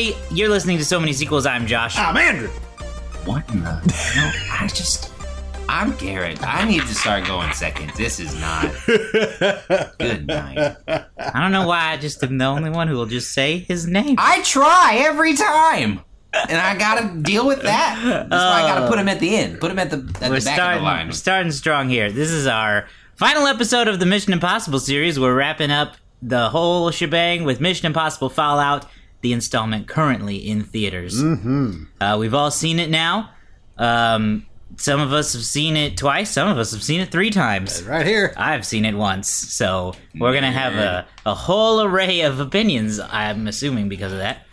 everybody. You're listening to So Many Sequels. I'm Josh. I'm Andrew. What in the hell? I just. I'm Garrett. I need to start going second. This is not. Good night. I don't know why I just am the only one who will just say his name. I try every time. And I gotta deal with that. That's why I gotta put him at the end. Put him at the at we're the back starting, of the line. we're starting strong here. This is our final episode of the Mission Impossible series. We're wrapping up the whole shebang with Mission Impossible Fallout, the installment currently in theaters. Mm-hmm. Uh, we've all seen it now. Um, some of us have seen it twice. Some of us have seen it three times. Right here. I've seen it once, so we're gonna have a, a whole array of opinions. I'm assuming because of that.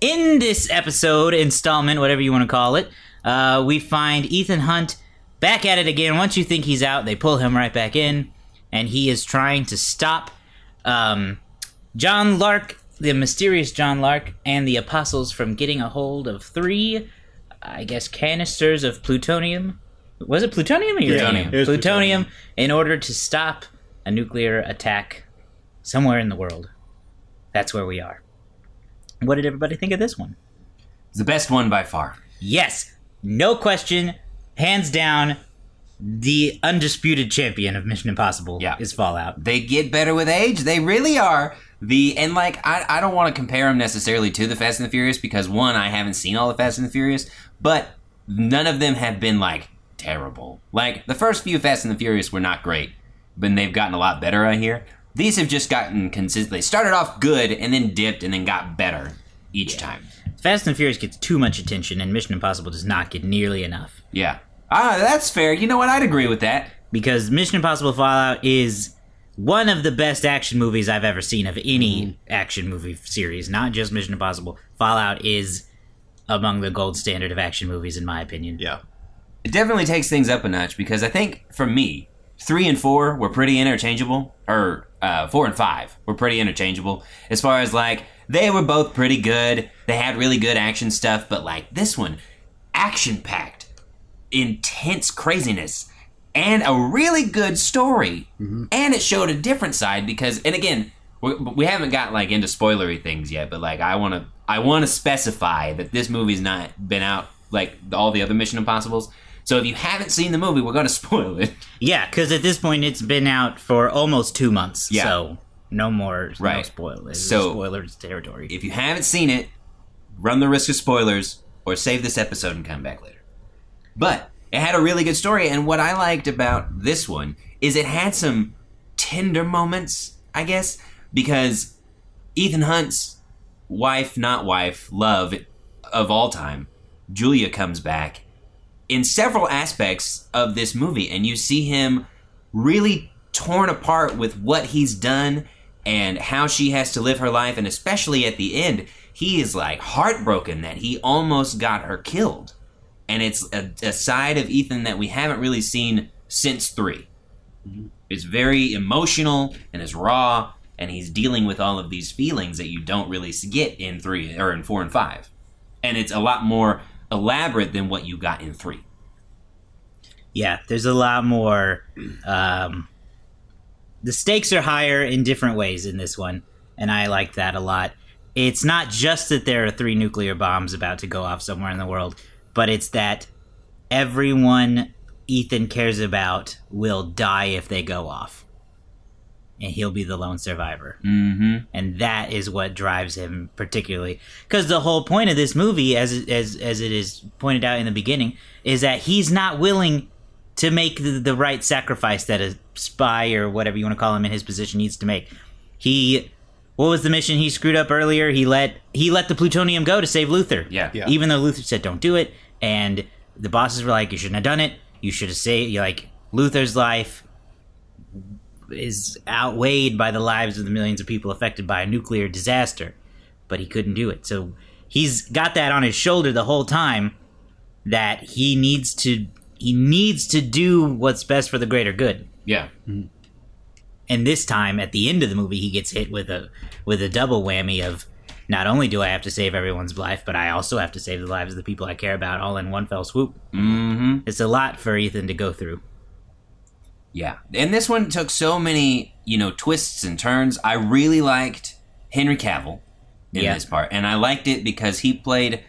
In this episode, installment, whatever you want to call it, uh, we find Ethan Hunt back at it again. Once you think he's out, they pull him right back in, and he is trying to stop um, John Lark, the mysterious John Lark, and the Apostles from getting a hold of three, I guess, canisters of plutonium. Was it plutonium or uranium? It was plutonium, in order to stop a nuclear attack somewhere in the world. That's where we are. What did everybody think of this one? It's the best one by far. Yes, no question, hands down, the undisputed champion of Mission Impossible Yeah. is Fallout. They get better with age. They really are. The and like I, I don't want to compare them necessarily to the Fast and the Furious because one I haven't seen all the Fast and the Furious, but none of them have been like terrible. Like the first few Fast and the Furious were not great, but they've gotten a lot better out here. These have just gotten consistent. They started off good and then dipped and then got better each time. Fast and Furious gets too much attention, and Mission Impossible does not get nearly enough. Yeah. Ah, that's fair. You know what? I'd agree with that. Because Mission Impossible Fallout is one of the best action movies I've ever seen of any action movie series, not just Mission Impossible. Fallout is among the gold standard of action movies, in my opinion. Yeah. It definitely takes things up a notch because I think for me, three and four were pretty interchangeable, or uh, four and five were pretty interchangeable as far as like they were both pretty good. They had really good action stuff, but like this one, action packed, intense craziness, and a really good story, mm-hmm. and it showed a different side because, and again. We, we haven't got like into spoilery things yet, but like I want to I want to specify that this movie's not been out like all the other Mission Impossibles. So if you haven't seen the movie, we're going to spoil it. Yeah, because at this point it's been out for almost two months. Yeah. So no more no Right. spoilers. So- spoilers territory. If you haven't seen it, run the risk of spoilers or save this episode and come back later. But it had a really good story, and what I liked about this one is it had some tender moments, I guess, because Ethan Hunt's wife, not wife, love of all time, Julia comes back in several aspects of this movie, and you see him really torn apart with what he's done and how she has to live her life, and especially at the end, he is like heartbroken that he almost got her killed. And it's a, a side of Ethan that we haven't really seen since 3 It's very emotional and is raw, and he's dealing with all of these feelings that you don't really get in three or in four and five. And it's a lot more elaborate than what you got in three. yeah, there's a lot more. Um, the stakes are higher in different ways in this one, and I like that a lot. It's not just that there are three nuclear bombs about to go off somewhere in the world, but it's that everyone Ethan cares about will die if they go off. And he'll be the lone survivor. Mm-hmm. and that is what drives him particularly because the whole point of this movie as as as it is pointed out in the beginning is that he's not willing to make the, the right sacrifice that a spy or whatever you want to call him in his position needs to make he what was the mission he screwed up earlier he let he let the plutonium go to save luther Yeah. Yeah. even though luther said don't do it and the bosses were like you shouldn't have done it you should have saved like luther's life is outweighed by the lives of the millions of people affected by a nuclear disaster, but he couldn't do it. So he's got that on his shoulder the whole time that he needs to he needs to do what's best for the greater good. Yeah. Mm-hmm. And this time at the end of the movie he gets hit with a with a double whammy of not only do I have to save everyone's life, but I also have to save the lives of the people I care about all in one fell swoop. Mm-hmm. It's a lot for Ethan to go through. Yeah. And this one took so many, you know, twists and turns. I really liked Henry Cavill in Yeah. this part, and I liked it because he played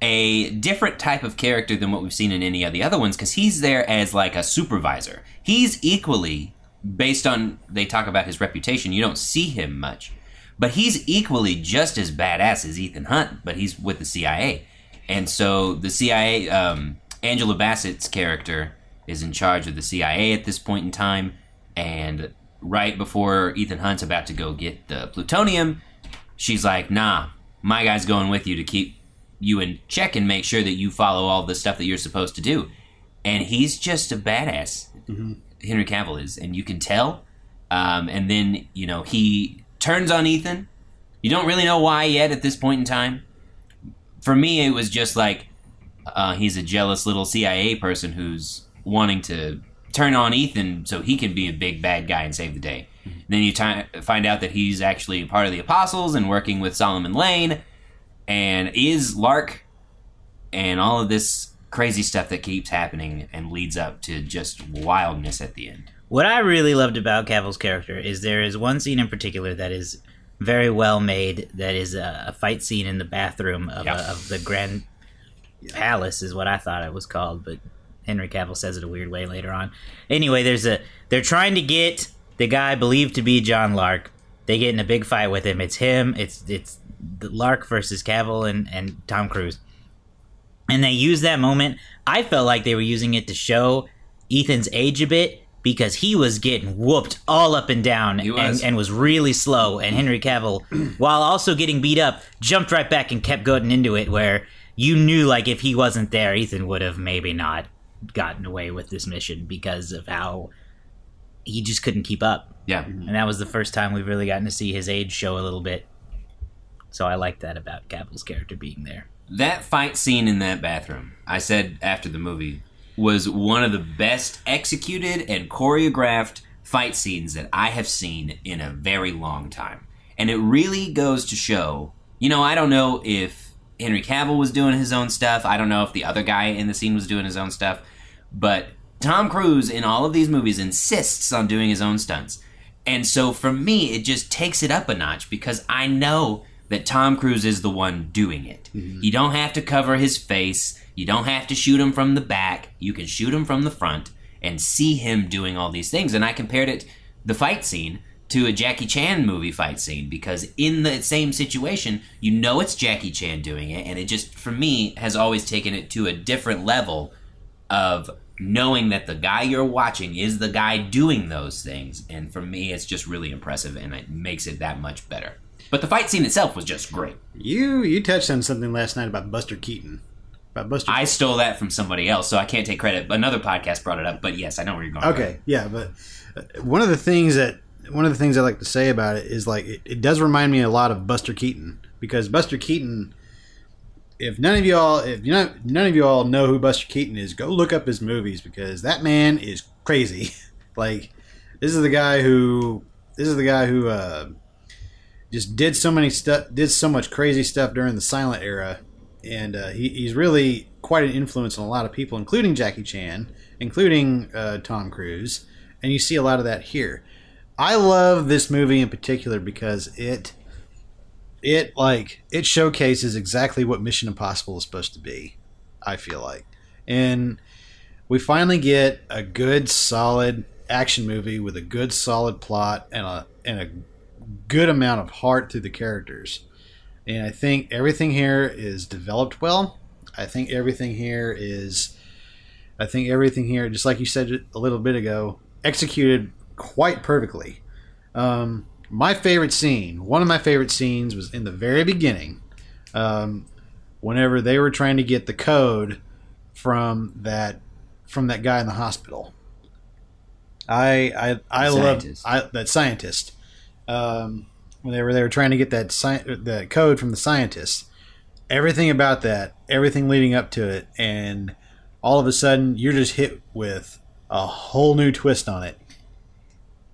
a different type of character than what we've seen in any of the other ones. Because he's there as like a supervisor. He's equally based on they talk about his reputation. You don't see him much, but he's equally just as badass as Ethan Hunt. But he's with the CIA, and so the CIA, um, Angela Bassett's character is in charge of the CIA at this point in time, and right before Ethan Hunt's about to go get the plutonium, she's like, "Nah, my guy's going with you to keep you in check and make sure that you follow all the stuff that you're supposed to do." And he's just a badass. Henry Cavill is, and you can tell. Um, and then you know he turns on Ethan. You don't really know why yet at this point in time. For me, it was just like uh, he's a jealous little CIA person who's wanting to turn on Ethan so he can be a big bad guy and save the day. Then you ti find out that he's actually part of the Apostles and working with Solomon Lane and is Lark and all of this crazy stuff that keeps happening and leads up to just wildness at the end. What I really loved about Cavill's character is there is one scene in particular that is very well made. That is a, a fight scene in the bathroom of, Yeah. a, of the Grand Palace, is what I thought it was called, but Henry Cavill says it a weird way later on. Anyway, there's a they're trying to get the guy believed to be John Lark. They get in a big fight with him. It's him. It's it's the Lark versus Cavill and and Tom Cruise and they use that moment. I felt like they were using it to show Ethan's age a bit because he was getting whooped all up and down He and, and was really slow. And mm-hmm. Henry Cavill, while also getting beat up, jumped right back and kept going into it. Where you knew, like, if he wasn't there, Ethan would have maybe not gotten away with this mission because of how he just couldn't keep up. Yeah. Mm-hmm. And that was the first time we've really gotten to see his age show a little bit. So I like that about Cavill's character being there. That fight scene in that bathroom, I said after the movie, was one of the best executed and choreographed fight scenes that I have seen in a very long time. And it really goes to show, you know, I don't know if Henry Cavill was doing his own stuff. I don't know if the other guy in the scene was doing his own stuff. But Tom Cruise in all of these movies insists on doing his own stunts. And so for me, it just takes it up a notch because I know that Tom Cruise is the one doing it. Mm-hmm. You don't have to cover his face. You don't have to shoot him from the back. You can shoot him from the front and see him doing all these things. And I compared it, the fight scene, to a Jackie Chan movie fight scene because in the same situation, you know it's Jackie Chan doing it. And it just, for me, has always taken it to a different level of knowing that the guy you're watching is the guy doing those things. And for me, it's just really impressive and it makes it that much better. But the fight scene itself was just great. You you touched on something last night about Buster Keaton. I stole that from somebody else, so I can't take credit. Another podcast brought it up, but yes, I know where you're going. Okay, yeah, but uh, one of the things that one of the things I like to say about it is like it, it does remind me a lot of Buster Keaton because Buster Keaton. If none of y'all, if you know, none of you all know who Buster Keaton is, go look up his movies because that man is crazy. like, this is the guy who, this is the guy who uh, just did so many stuff, did so much crazy stuff during the silent era, and uh, he, he's really quite an influence on a lot of people, including Jackie Chan, including uh, Tom Cruise, and you see a lot of that here. I love this movie in particular because it it like it showcases exactly what Mission Impossible is supposed to be. I feel like, and we finally get a good, solid action movie with a good, solid plot and a and a good amount of heart through the characters. And I think everything here is developed well. I think everything here is, I think everything here, just like you said a little bit ago, executed quite perfectly. Um, my favorite scene, one of my favorite scenes, was in the very beginning, um, whenever they were trying to get the code from that from that guy in the hospital. I I I love that scientist. Um, when they were they were trying to get that sci- the code from the scientist. Everything about that, everything leading up to it, and all of a sudden you're just hit with a whole new twist on it.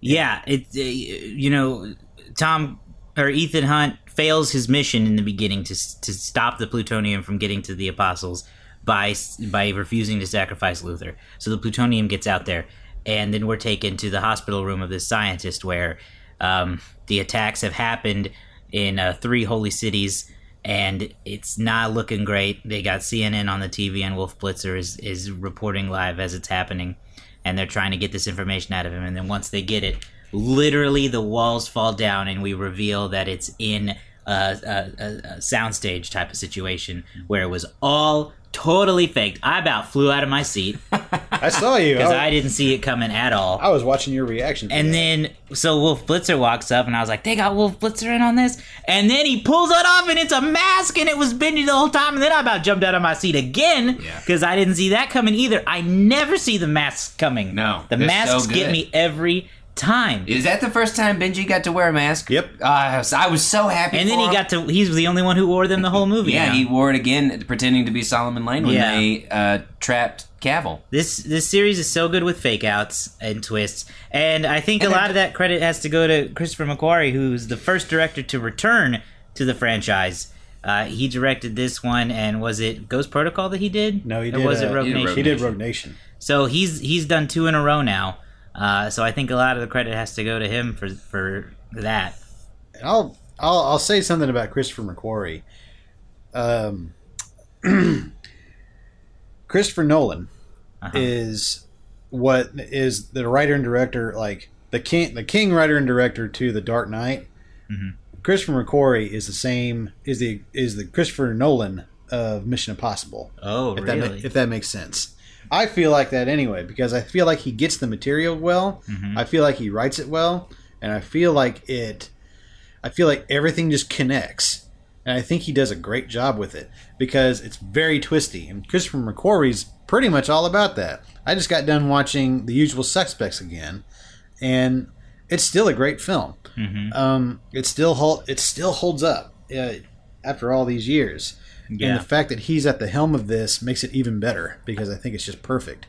Yeah, it uh, you know Tom or Ethan Hunt fails his mission in the beginning to to stop the plutonium from getting to the apostles by by refusing to sacrifice Luther. So the plutonium gets out there, and then we're taken to the hospital room of this scientist where um, the attacks have happened. in uh, three holy cities, and it's not looking great. They got CNN on the TV, and Wolf Blitzer is is reporting live as it's happening, and they're trying to get this information out of him. And then once they get it, literally the walls fall down, and we reveal that it's in a, a, a, soundstage type of situation where it was all totally faked. I about flew out of my seat I saw you. because I, I didn't see it coming at all. I was watching your reaction. to And that. then, so Wolf Blitzer walks up, and I was like, they got Wolf Blitzer in on this? And then he pulls it off, and it's a mask, and it was Benji the whole time. And then I about jumped out of my seat again Yeah. because I didn't see that coming either. I never see the masks coming. No, The they're masks so get good. me every time. Is that the first time Benji got to wear a mask? Yep. Uh, I was- I was so happy. and then he him. got to, he's the only one who wore them the whole movie. Yeah, now. he wore it again, pretending to be Solomon Lane when Yeah. they uh, trapped Cavill. This this series is so good with fake outs and twists, and I think And a it- lot of that credit has to go to Christopher McQuarrie, who's the first director to return to the franchise. Uh, he directed this one, and was it Ghost Protocol that he did? no, he Or did. was it uh, Rogue he did Nation? Rogue He did Rogue Nation. So he's he's done two in a row now. Uh, so I think a lot of the credit has to go to him for for that. I'll I'll I'll say something about Christopher McQuarrie. Um, Christopher Nolan Uh-huh. is what is the writer and director like the king the king writer and director to the Dark Knight. Mhm. Christopher McQuarrie is the same is the is the Christopher Nolan of Mission Impossible. Oh, If that ma- really? if that makes sense. I feel like that anyway because I feel like he gets the material well. Mhm. I feel like he writes it well, and I feel like it. I feel like everything just connects, and I think he does a great job with it because it's very twisty. And Christopher McQuarrie's pretty much all about that. I just got done watching The Usual Suspects again, and it's still a great film. Mhm. Um, it still hold, it still holds up uh, after all these years. Yeah. And the fact that he's at the helm of this makes it even better because I think it's just perfect.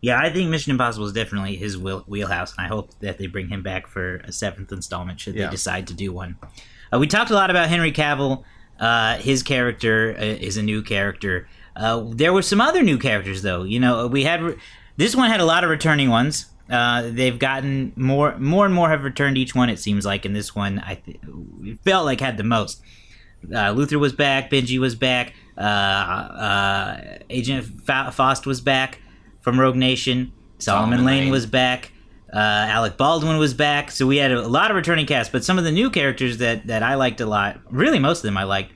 Yeah, I think Mission Impossible is definitely his wheel- wheelhouse, and I hope that they bring him back for a seventh installment should Yeah. they decide to do one. Uh, we talked a lot about Henry Cavill. Uh, his character uh, is a new character. Uh, there were some other new characters, though. You know, we had re- this one had a lot of returning ones. Uh, they've gotten more, more and more have returned each one. It seems like, and this one I th- felt like had the most. Uh, Luther was back. Benji was back. Uh, uh, Agent Fa- Faust was back from Rogue Nation. Solomon, Solomon Lane, Lane. was back. Uh, Alec Baldwin was back. So we had a, lot of returning cast. But some of the new characters that, that I liked a lot, really most of them I liked,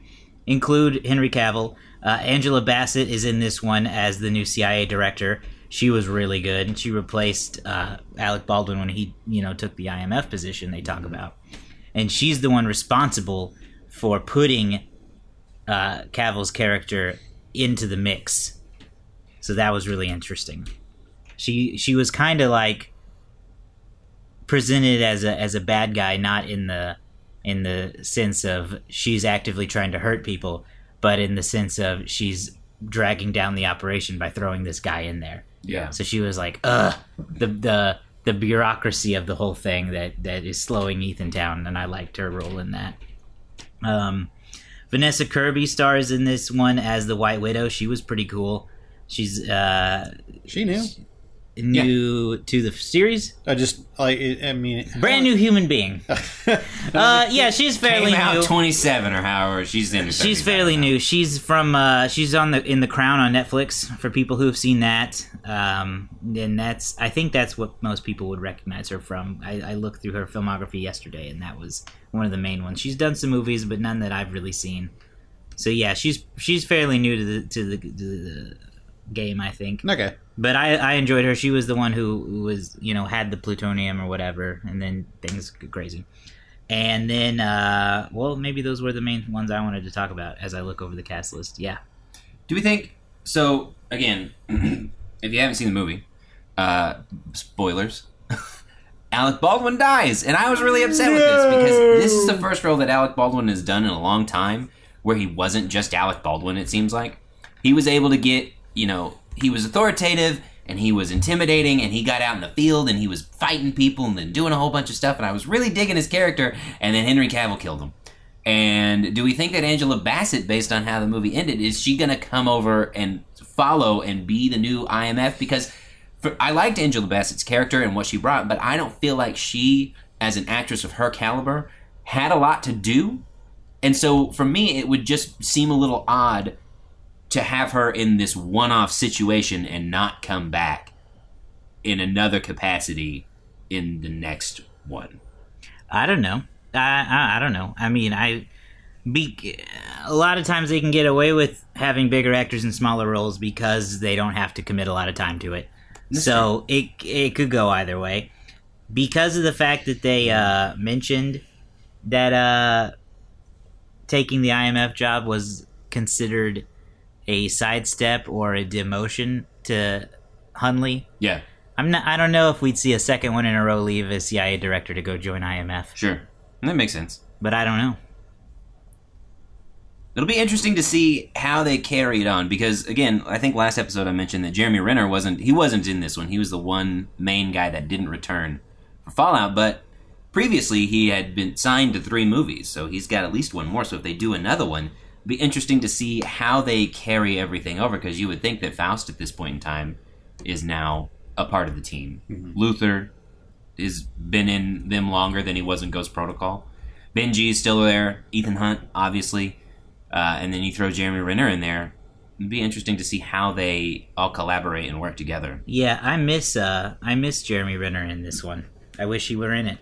include Henry Cavill. Uh, Angela Bassett is in this one as the new CIA director. She was really good, and she replaced uh, Alec Baldwin when he, you know, took the IMF position they talk about. And she's the one responsible for putting uh, Cavill's character into the mix. So that was really interesting. She she was kind of like presented as a as a bad guy, not in the in the sense of she's actively trying to hurt people, but in the sense of she's dragging down the operation by throwing this guy in there. Yeah. So she was like, "Ugh, the the the bureaucracy of the whole thing that that is slowing Ethan down," and I liked her role in that. Um, Vanessa Kirby stars in this one as the White Widow. She was pretty cool. She's uh, She knew. New to the series, I just like. I mean, brand new human being. Uh, yeah, she's fairly Came out new. 27 or however she's in. She's fairly new. She's from uh, she's on the in the Crown on Netflix for people who have seen that. Um, and that's I think that's what most people would recognize her from. I, I looked through her filmography yesterday, and that was one of the main ones. She's done some movies, but none that I've really seen. So yeah, she's she's fairly new to the to the, to the game, I think. Okay. But I, I enjoyed her. She was the one who, who was, you know, had the plutonium or whatever, and then things get crazy. And then, uh, well, maybe those were the main ones I wanted to talk about as I look over the cast list. Yeah. Do we think so? Again, if you haven't seen the movie, uh, spoilers. Alec Baldwin dies, and I was really upset with this because this is the first role that Alec Baldwin has done in a long time where he wasn't just Alec Baldwin. It seems like he was able to get, you know, he was authoritative and he was intimidating and he got out in the field and he was fighting people and then doing a whole bunch of stuff and I was really digging his character and then Henry Cavill killed him. And do we think that Angela Bassett, based on how the movie ended, is she going to come over and follow and be the new IMF? Because for, I liked Angela Bassett's character and what she brought, but I don't feel like she, as an actress of her caliber, had a lot to do. And so for me, it would just seem a little odd to have her in this one off situation and not come back in another capacity in the next one. I don't know. I, I I don't know. I mean, I be a lot of times they can get away with having bigger actors in smaller roles because they don't have to commit a lot of time to it. so it it could go either way. Because of the fact that they uh, mentioned that uh, taking the IMF job was considered a sidestep or a demotion to Hunley. Yeah, I'm not. I don't know if we'd see a second one in a row leave a CIA director to go join IMF, sure. That makes sense. but I don't know. It'll be interesting to see how they carry it on because again, I think last episode I mentioned that Jeremy Renner wasn't he wasn't in this one. He was the one main guy that didn't return for Fallout, but previously he had been signed to 3 movies, so he's got at least one more. So if they do another one, be interesting to see how they carry everything over because you would think that Faust at this point in time is now a part of the team. Luther has been in them longer than he was in Ghost Protocol. Benji is still there. Ethan Hunt, obviously. Uh, and then you throw Jeremy Renner in there. It'd be interesting to see how they all collaborate and work together. Yeah, I miss uh I miss Jeremy Renner in this one. I wish he were in it.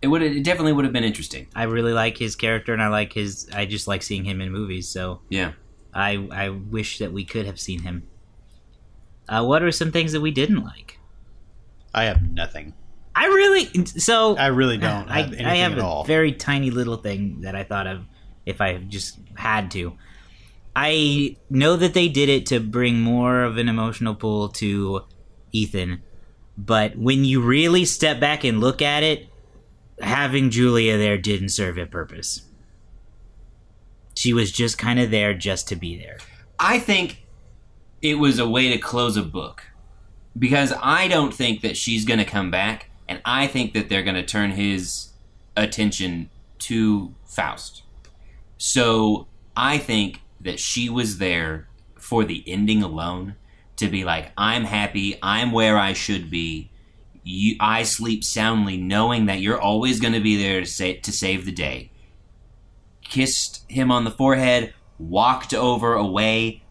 It would it definitely would have been interesting. I really like his character and I like his I just like seeing him in movies, so Yeah. I I wish that we could have seen him. Uh, what are some things that we didn't like? I have nothing. I really so I really don't I, have anything I have at a all. very tiny little thing that I thought of if I just had to. I know that they did it to bring more of an emotional pull to Ethan, but when you really step back and look at it, having Julia there didn't serve a purpose. She was just kind of there just to be there. I think it was a way to close a book because I don't think that she's going to come back, and I think that they're going to turn his attention to Faust. So I think that she was there for the ending alone to be like, I'm happy, I'm where I should be. You, I sleep soundly knowing that you're always going to be there to, sa- to save the day. Kissed him on the forehead, walked over away,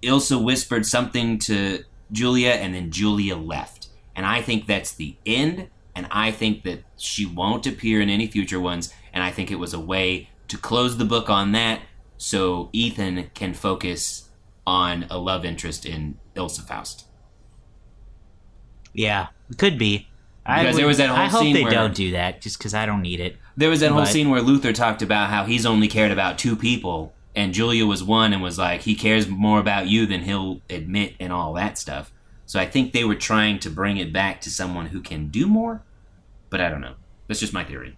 Ilsa whispered something to Julia, and then Julia left. And I think that's the end, and I think that she won't appear in any future ones, and I think it was a way to close the book on that so Ethan can focus on a love interest in Ilsa Faust. Yeah, it could be. I Because there was that whole I hope scene they where- don't do that, just because I don't need it. There was that whole scene where Luther talked about how he's only cared about two people, and Julia was one, and was like, he cares more about you than he'll admit, and all that stuff. So I think they were trying to bring it back to someone who can do more, but I don't know. That's just my theory.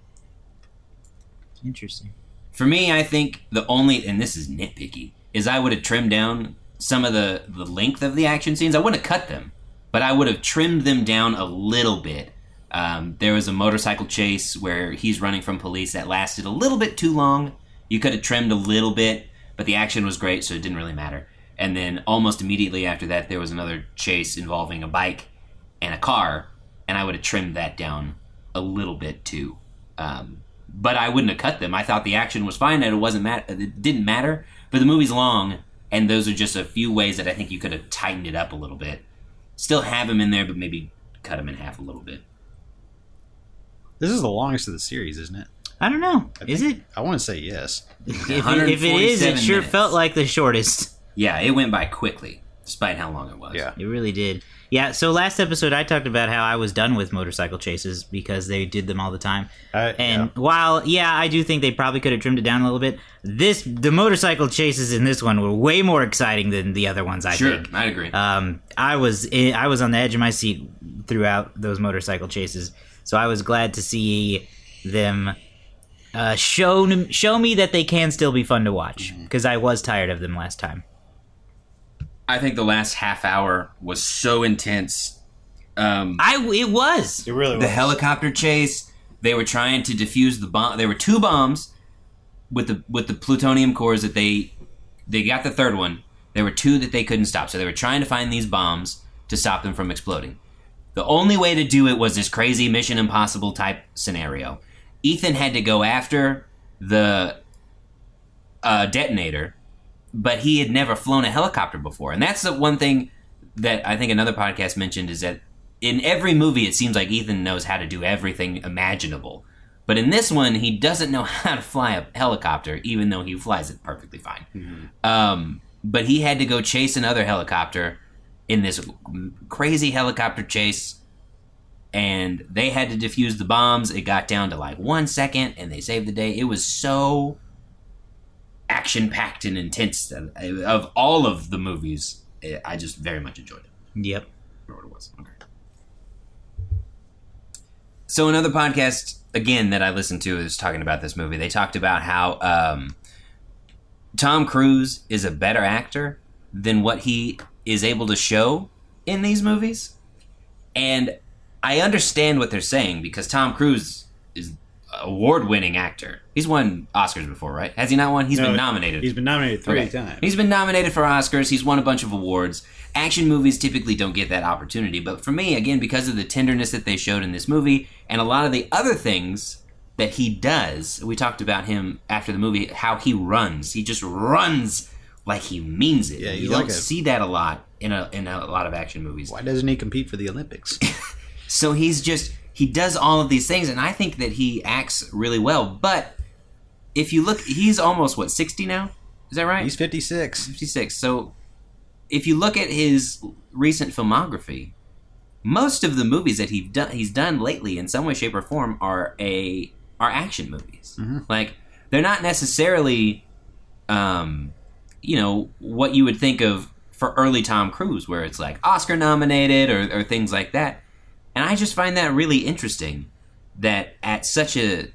Interesting. For me, I think the only, and this is nitpicky, is I would have trimmed down some of the, the length of the action scenes. I wouldn't have cut them, but I would have trimmed them down a little bit. Um, there was a motorcycle chase where he's running from police that lasted a little bit too long. You could have trimmed a little bit, but the action was great, so it didn't really matter. And then almost immediately after that, there was another chase involving a bike and a car, and I would have trimmed that down a little bit too. Um, but I wouldn't have cut them. I thought the action was fine and it wasn't mat- it didn't matter. But the movie's long, and those are just a few ways that I think you could have tightened it up a little bit. Still have him in there, but maybe cut him in half a little bit. This is the longest of the series, isn't it? I don't know. I Is think- it? I want to say yes. If, it- if it is, it sure minutes. felt like the shortest. Yeah, it went by quickly, despite how long it was. Yeah. It really did. Yeah. So last episode, I talked about how I was done with motorcycle chases because they did them all the time. I, And while yeah, I do think they probably could have trimmed it down a little bit. This the motorcycle chases in this one were way more exciting than the other ones. I Sure, think. I'd agree. Um, I was in, I was on the edge of my seat throughout those motorcycle chases, so I was glad to see them uh, show show me that they can still be fun to watch because I was tired of them last time. I think the last half hour was so intense. Um, I it was it really the was. helicopter chase. They were trying to defuse the bomb. There were two bombs with the with the plutonium cores that they they got the third one. There were two that they couldn't stop, so they were trying to find these bombs to stop them from exploding. The only way to do it was this crazy Mission Impossible type scenario. Ethan had to go after the uh, detonator, but he had never flown a helicopter before, and that's the one thing that I think another podcast mentioned is that in every movie it seems like Ethan knows how to do everything imaginable. But in this one, he doesn't know how to fly a helicopter, even though he flies it perfectly fine. Um, but he had to go chase another helicopter in this crazy helicopter chase, and they had to defuse the bombs. It got down to like one second, and they saved the day. It was so action packed and intense. that- Of all of the movies, I just very much enjoyed it. Yep. Remember what it was. Okay. So another podcast again that I listened to is talking about this movie. They talked about how um, Tom Cruise is a better actor than what he is able to show in these movies, and I understand what they're saying because Tom Cruise is award-winning actor. He's won Oscars before, right? Has he not won? He's No, been nominated. He's been nominated three Okay. times. He's been nominated for Oscars. He's won a bunch of awards. Action movies typically don't get that opportunity, but for me, again, because of the tenderness that they showed in this movie and a lot of the other things that he does, we talked about him after the movie, how he runs. He just runs like he means it. Yeah, you don't a- see that a lot in a in a lot of action movies. Why doesn't he compete for the Olympics? So he's just he does all of these things, and I think that he acts really well. But if you look, he's almost what sixty now. Is that right? He's 56. 56. So if you look at his recent filmography, most of the movies that he's done he's done lately in some way, shape, or form are a are action movies. Like they're not necessarily um, you know, what you would think of for early Tom Cruise, where it's like Oscar nominated or, or things like that. And I just find that really interesting that at such a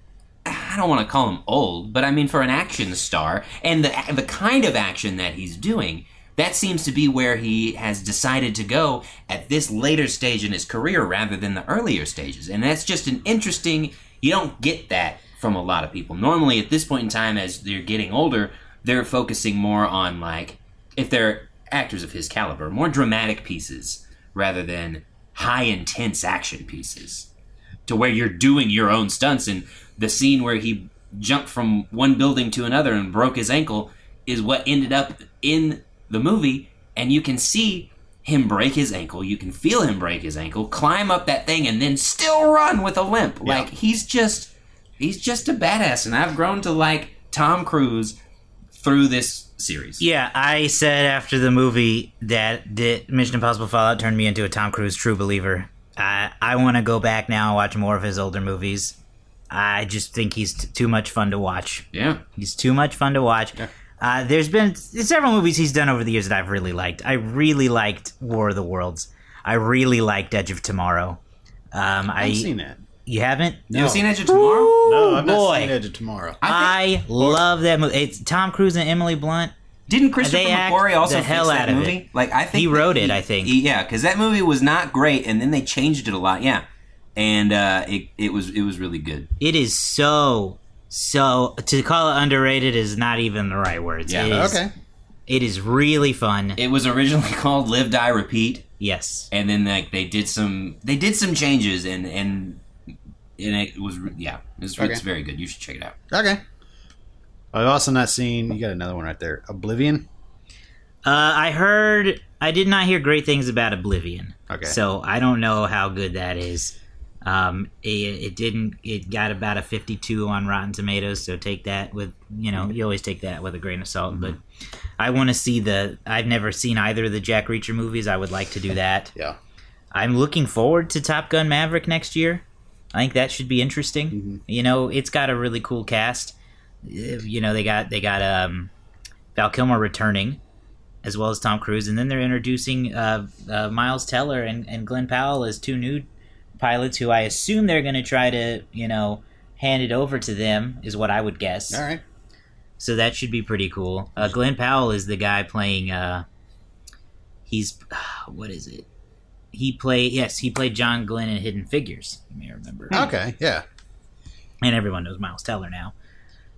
I don't want to call him old, but I mean for an action star and the the kind of action that he's doing, that seems to be where he has decided to go at this later stage in his career rather than the earlier stages. And that's just an interesting you don't get that from a lot of people. Normally at this point in time as they're getting older, they're focusing more on like if they're actors of his caliber, more dramatic pieces rather than high intense action pieces to where you're doing your own stunts. And the scene where he jumped from one building to another and broke his ankle is what ended up in the movie. And you can see him break his ankle. You can feel him break his ankle climb up that thing and then still run with a limp. Like he's just he's just a badass. And i've grown to like tom cruise through this series Yeah, I said after the movie that the Mission Impossible Fallout turned me into a Tom Cruise true believer. I I want to go back now and watch more of his older movies. I just think he's t- too much fun to watch. yeah He's too much fun to watch. Uh, there's been several movies he's done over the years that I've really liked. I really liked War of the Worlds. I really liked Edge of Tomorrow. Um, I I've seen that. You haven't? you ever seen edge of tomorrow No, I've not boy. seen Edge of Tomorrow. I love that movie. It's Tom Cruise and Emily Blunt. Didn't Christopher They act McQuarrie also the hell fix that out of movie? it. Like I think He that wrote it, I think. he- yeah, because that movie was not great, and then they changed it a lot. Yeah, and uh, it it was it was really good. It is so so to call it underrated is not even the right words. Yeah. It is, Okay. It is really fun. It was originally called Live Die Repeat, yes. and then like they did some they did some changes, and and and it was yeah, it's, Okay. it's very good. You should check it out. Okay. I've also not seen. You got another one right there. Oblivion. Uh, I heard I did not hear great things about Oblivion. Okay. So I don't know how good that is. Um, it, it didn't. It got about a fifty-two on Rotten Tomatoes. So take that with you know you always take that with a grain of salt. But I want to see the. I've never seen either of the Jack Reacher movies. I would like to do that. Yeah. I'm looking forward to Top Gun Maverick next year. I think that should be interesting. You know, it's got a really cool cast. You know, they got they got um, Val Kilmer returning, as well as Tom Cruise, and then they're introducing uh, uh, Miles Teller and, and Glen Powell as two new pilots who I assume they're going to try to you know hand it over to them is what I would guess. All right. So that should be pretty cool. Uh, Glen Powell is the guy playing. Uh, he's what is it? He played yes, he played John Glenn in Hidden Figures. You may remember, Okay. Yeah. and everyone knows Miles Teller now.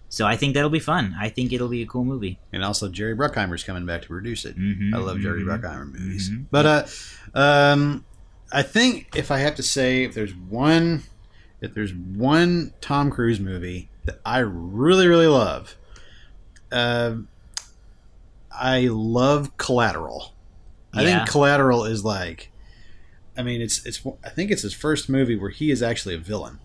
So I think that'll be fun. I think it'll be a cool movie. And also Jerry Bruckheimer's coming back to produce it. Mhm, I love Jerry mhm, Bruckheimer movies. mhm. But uh, um, I think if I have to say, if there's one, if there's one Tom Cruise movie that I really, really love, uh, I love Collateral. I Yeah. think Collateral is like, I mean, it's it's. I think it's his first movie where he is actually a villain.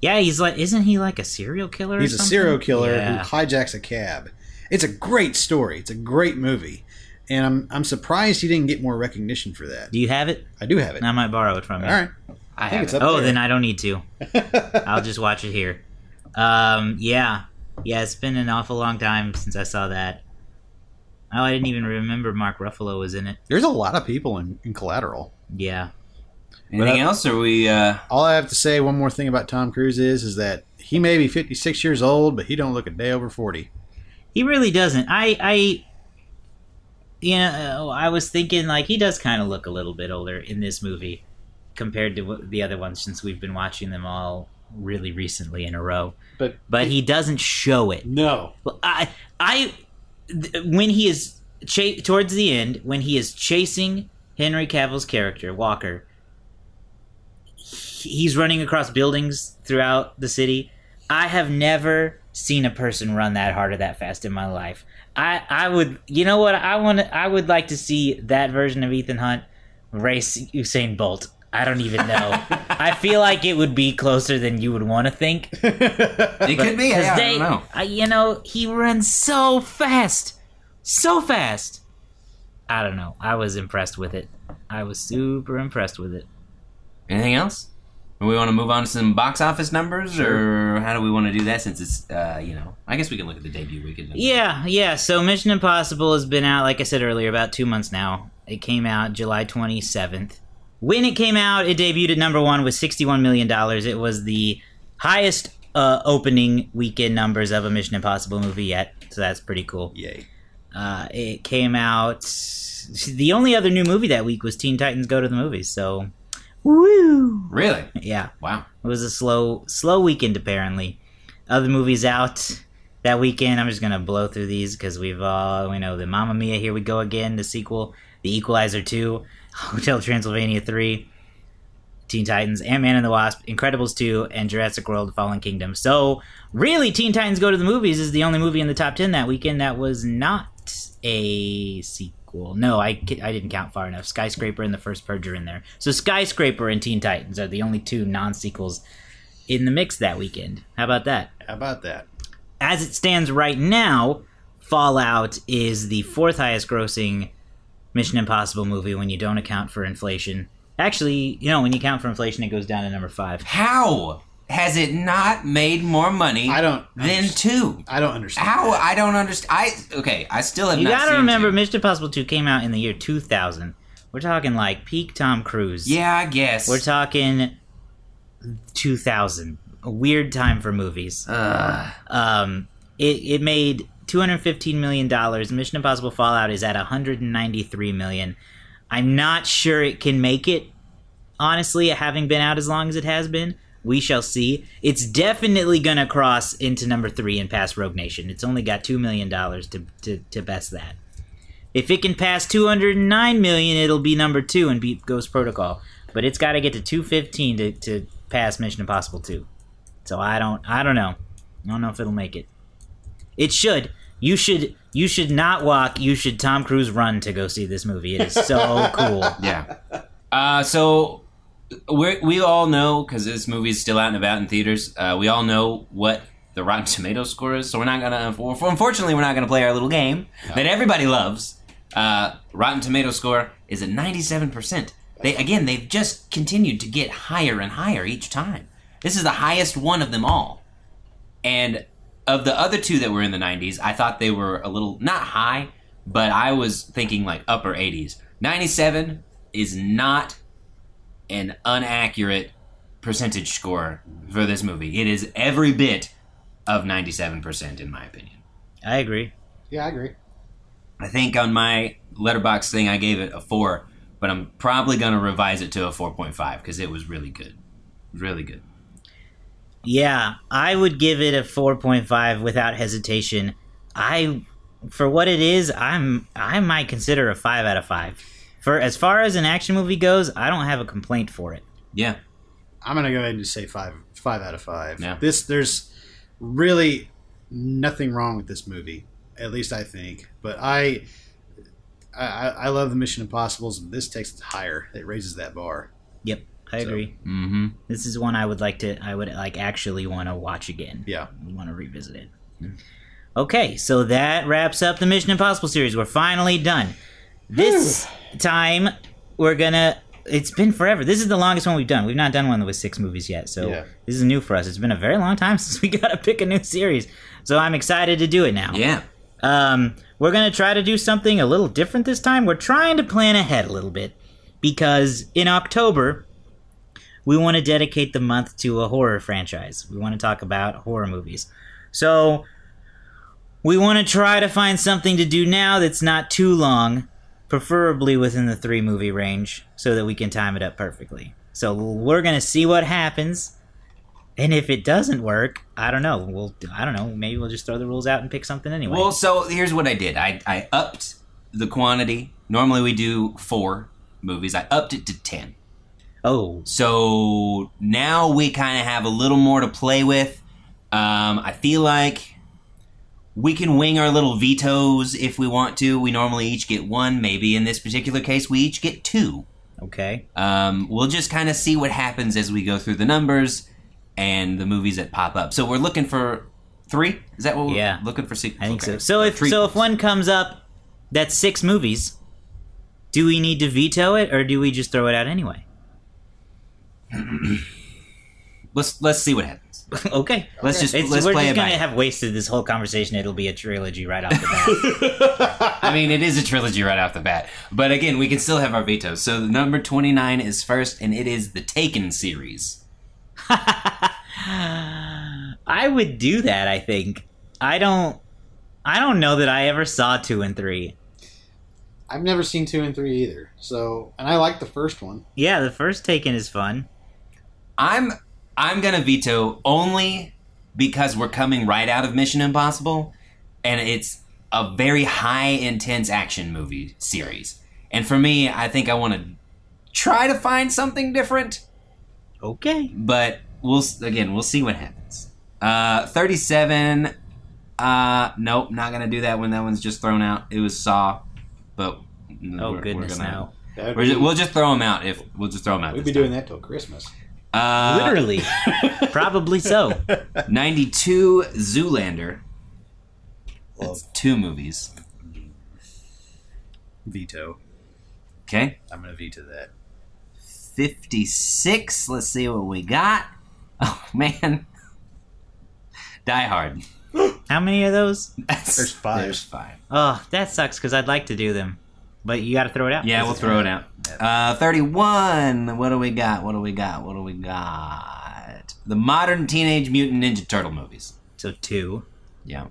Yeah, he's like, isn't he like a serial killer? or He's a serial killer Yeah. who hijacks a cab. It's a great story. It's a great movie, and I'm I'm surprised he didn't get more recognition for that. Do you have it? I do have it. I might borrow it from you. All right. I think have it. Oh, there. then I don't need to. I'll just watch it here. Um, yeah, yeah. It's been an awful long time since I saw that. Oh, I didn't even remember Mark Ruffalo was in it. There's a lot of people in, in Collateral. Yeah, Anything else? Or we? Uh, All I have to say, one more thing about Tom Cruise is, is that he may be 56 years old, but he don't look a day over 40. he really doesn't. I, I, you know, I was thinking like he does kind of look a little bit older in this movie compared to the other ones since we've been watching them all really recently in a row. But But he doesn't show it. no, Well, I, I, th- when he is cha- towards the end, when he is chasing Henry Cavill's character Walker, he's running across buildings throughout the city. I have never seen a person run that hard or that fast in my life. I, I would, you know what? I want, I would like to see that version of Ethan Hunt race Usain Bolt. I don't even know. I feel like it would be closer than you would want to think. it could be. Yeah, I don't know. uh, you know, he runs so fast, so fast. I don't know. I was impressed with it. I was super impressed with it. Anything else? Do we want to move on to some box office numbers, or how do we want to do that? Since it's, uh, you know, I guess we can look at the debut weekend. Yeah, yeah. So Mission Impossible has been out, like I said earlier, about two months now. It came out July 27th. When it came out, it debuted at number one with $61 million. It was the highest uh, opening weekend numbers of a Mission Impossible movie yet. So that's pretty cool. yay. Uh, it came out. The only other new movie that week was Teen Titans Go to the Movies. So, woo! Really? Yeah, Wow. it was a slow, slow weekend apparently. Other movies out that weekend. I'm just gonna blow through these because we've all we know the Mamma Mia. Here we go again. The sequel, The Equalizer two, Hotel Transylvania three, Teen Titans, Ant Man and the Wasp, Incredibles two, and Jurassic World: Fallen Kingdom. So really, Teen Titans Go to the Movies is the only movie in the top ten that weekend that was not a sequel. No, I, I didn't count far enough. Skyscraper and The First Purge are in there. So Skyscraper and Teen Titans are the only two non sequels in the mix that weekend. How about that? How about that? As it stands right now, Fallout is the fourth highest grossing Mission Impossible movie when you don't account for inflation. Actually, you know, when you count for inflation, it goes down to number five. How has it not made more money I don't than understand. two? I don't understand. How that. I don't understand. I okay. I still have You not. gotta seen remember, two. Mission Impossible 2 came out in the year 2000. We're talking like peak Tom Cruise. Yeah, I guess. We're talking 2000. A weird time for movies. Ugh. Um, it, it made 215 million dollars. Mission Impossible Fallout is at 193 million. I'm not sure it can make it. Honestly, having been out as long as it has been, we shall see. It's definitely gonna cross into number three and pass Rogue Nation. It's only got two million dollars to, to to best that. If it can pass 209 million, it'll be number two and beat Ghost Protocol. But it's got to get to 215 to, to pass Mission Impossible 2. So I don't I don't know. I don't know if it'll make it. It should. You should you should not walk. You should Tom Cruise run to go see this movie. It is so cool. Yeah. Uh, so we we all know because this movie is still out and about in theaters. Uh, we all know what the Rotten Tomatoes score is. So we're not gonna. Unfortunately, we're not gonna play our little game that everybody loves. Uh, Rotten Tomato score is at ninety seven percent. They again, they've just continued to get higher and higher each time. This is the highest one of them all. And of the other two that were in the 90s, I thought they were a little not high, but I was thinking like upper 80s. 97 is not an inaccurate percentage score for this movie. It is every bit of 97% in my opinion. I agree. Yeah, I agree. I think on my Letterboxd thing I gave it a 4, but I'm probably going to revise it to a 4.5 because it was really good. Really good. Yeah, I would give it a 4.5 without hesitation. I for what it is, I'm I might consider a 5 out of 5. For as far as an action movie goes, I don't have a complaint for it. Yeah. I'm gonna go ahead and just say five five out of five. Yeah. This there's really nothing wrong with this movie. At least I think. But I I, I I love the Mission Impossibles. This takes it higher. It raises that bar. Yep, I So- agree. Mm-hmm. This is one I would like to. I would like actually want to watch again. Yeah. want to revisit it. Okay, so that wraps up the Mission Impossible series. We're finally done. This time we're gonna. It's been forever. This is the longest one we've done. We've not done one with six movies yet, so Yeah. this is new for us. It's been a very long time since we got to pick a new series, so I'm excited to do it now. Yeah. Um, we're gonna try to do something a little different this time. We're trying to plan ahead a little bit because in October we want to dedicate the month to a horror franchise. We want to talk about horror movies. So we want to try to find something to do now that's not too long, preferably within the three movie range, so that we can time it up perfectly. So we're gonna see what happens. And if it doesn't work, I don't know. We'll I don't know. Maybe we'll just throw the rules out and pick something anyway. Well, so here's what I did. I, I upped the quantity. Normally we do four movies. I upped it to ten. oh, So now we kind of have a little more to play with. Um, I feel like we can wing our little vetoes if we want to. We normally each get one. Maybe in this particular case, we each get two. okay. Um, we'll just kind of see what happens as we go through the numbers and the movies that pop up. So we're looking for three. Is that what we're Yeah. looking for? Sequels? I think Okay. so. So if Three so, if one comes up that's six movies, do we need to veto it or do we just throw it out anyway? let's let's see what happens. okay. Let's just It's, let's we're play just it gonna ear. have wasted this whole conversation. It'll be a trilogy right off the bat. I mean, it is a trilogy right off the bat. But again, we can still have our vetoes. So number 29 is first, and it is the Taken series. I would do that. I think. I don't. I don't know that I ever saw two and three. I've never seen two and three either. So, and I like the first one. Yeah, the first Taken is fun. I'm I'm gonna veto only because we're coming right out of Mission Impossible, and it's a very high intense action movie series. And for me, I think I want to try to find something different. Okay. but we'll again we'll see what happens. Uh, thirty-seven. Uh, nope, not gonna do that one. That one's just thrown out. It was Saw, but Oh we're, goodness, we're gonna, now we're, be, we'll just throw them out if we'll just throw them out. we'd this be doing time. that till Christmas. Uh, Literally, probably so. ninety-two Zoolander. Love. That's two movies. Veto. Okay, I'm gonna veto that. fifty-six. Let's see what we got. Oh man, Die Hard. How many of those? There's five. There's five. Oh, that sucks because I'd like to do them, but you got to throw it out. Yeah, we'll throw it out. Uh, 31. What do we got? What do we got? What do we got? The modern Teenage Mutant Ninja Turtle movies. So two. Yeah.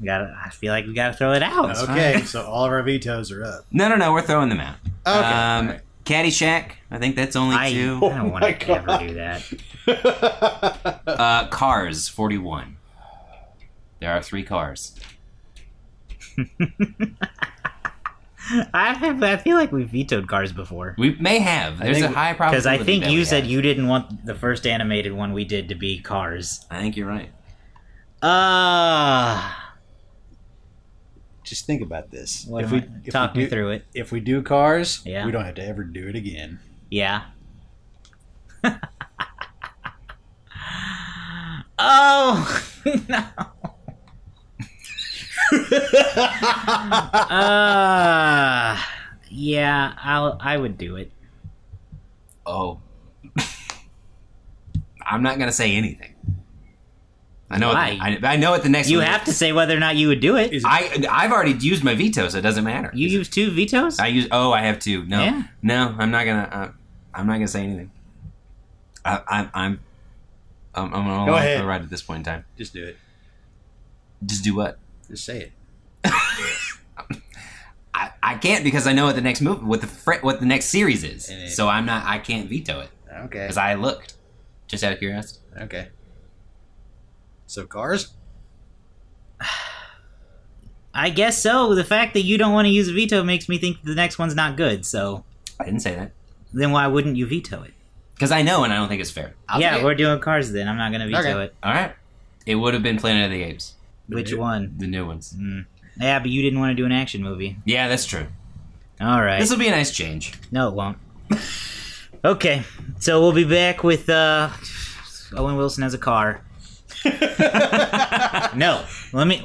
We gotta. I feel like we gotta throw it out. Okay, so all of our vetoes are up. No, no, no. We're throwing them out. Okay, Um, alright. Caddyshack. I think that's only I, I don't Oh want to ever do that. Uh, Cars. 41. There are three cars. I have. I feel like we vetoed Cars before We may have. There's a high probability. because I think you said have. you didn't want the first animated one we did to be Cars. I think you're right. Uh Just think about this. what if we I- if talk we me through it. if we do cars, Yeah. we don't have to ever do it again. Yeah. oh no. Uh, yeah, I'll. I would do it. Oh. I'm not going to say anything. I know. What Why? the, I, I know what the next You one have is. to say whether or not you would do it. I I've already used my veto, so it doesn't matter. You use two vetoes. I use. Oh, I have two. No, Yeah. no, I'm not gonna. Uh, I'm not gonna say anything. I, I, I'm. I'm, I'm along Go for ahead. the ride at this point in time. Just do it. Just do what? Just say it. I, I can't because I know what the next movie, what the fr- what the next series is. It- so I'm not. I can't veto it Okay. because I looked. Just out of curiosity. Okay. So cars? I guess so. The fact that you don't want to use a veto makes me think the next one's not good. So I didn't say that. then why wouldn't you veto it? Because I know, and I don't think it's fair. I'll yeah, we're doing Cars then. I'm not gonna veto Okay. it. All right. It would have been Planet of the Apes, Which one? the new ones. Yeah, but you didn't want to do an action movie. Yeah, that's true. All right. This will be a nice change. No, it won't. okay, so we'll be back with uh, Owen Wilson as a car. no, let me.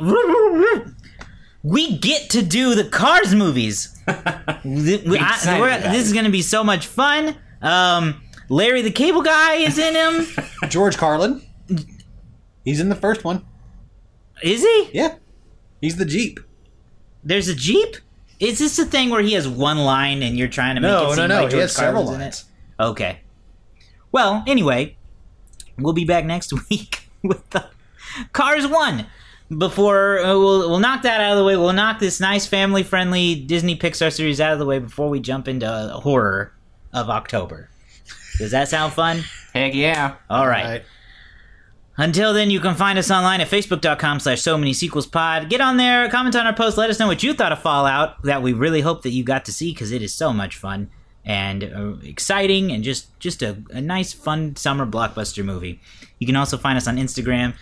We get to do the Cars movies. I- Excited we're- about this is going to be so much fun. Um, Larry the Cable Guy is in him. George Carlin. He's in the first one. Is he? Yeah. He's the Jeep. There's a Jeep. Is this the thing where he has one line and you're trying to make No, it no, seem no. like He George has several Carlin's in lines. it? Okay. Well, anyway, we'll be back next week with the Cars One. Before uh, we'll we'll knock that out of the way, we'll knock this nice family friendly Disney Pixar series out of the way before we jump into horror of October. Does that sound fun? Heck yeah. All right. Right. Until then, you can find us online at facebook.com slash so many sequels pod. Get on there, comment on our post, let us know what you thought of Fallout that we really hope that you got to see because it is so much fun and uh, exciting and just just a, a nice fun summer blockbuster movie. You can also find us on Instagram.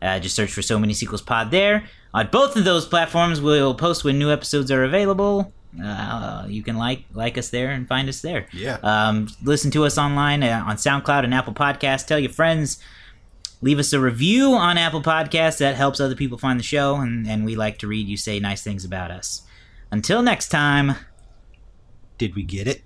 Uh, just search for so many sequels pod there. On both of those platforms, we'll post when new episodes are available. Uh, you can like like us there and find us there. Yeah. Um, listen to us online uh, on SoundCloud and Apple Podcasts. Tell your friends. Leave us a review on Apple Podcasts. That helps other people find the show, and, and we like to read you say nice things about us. Until next time. Did we get it?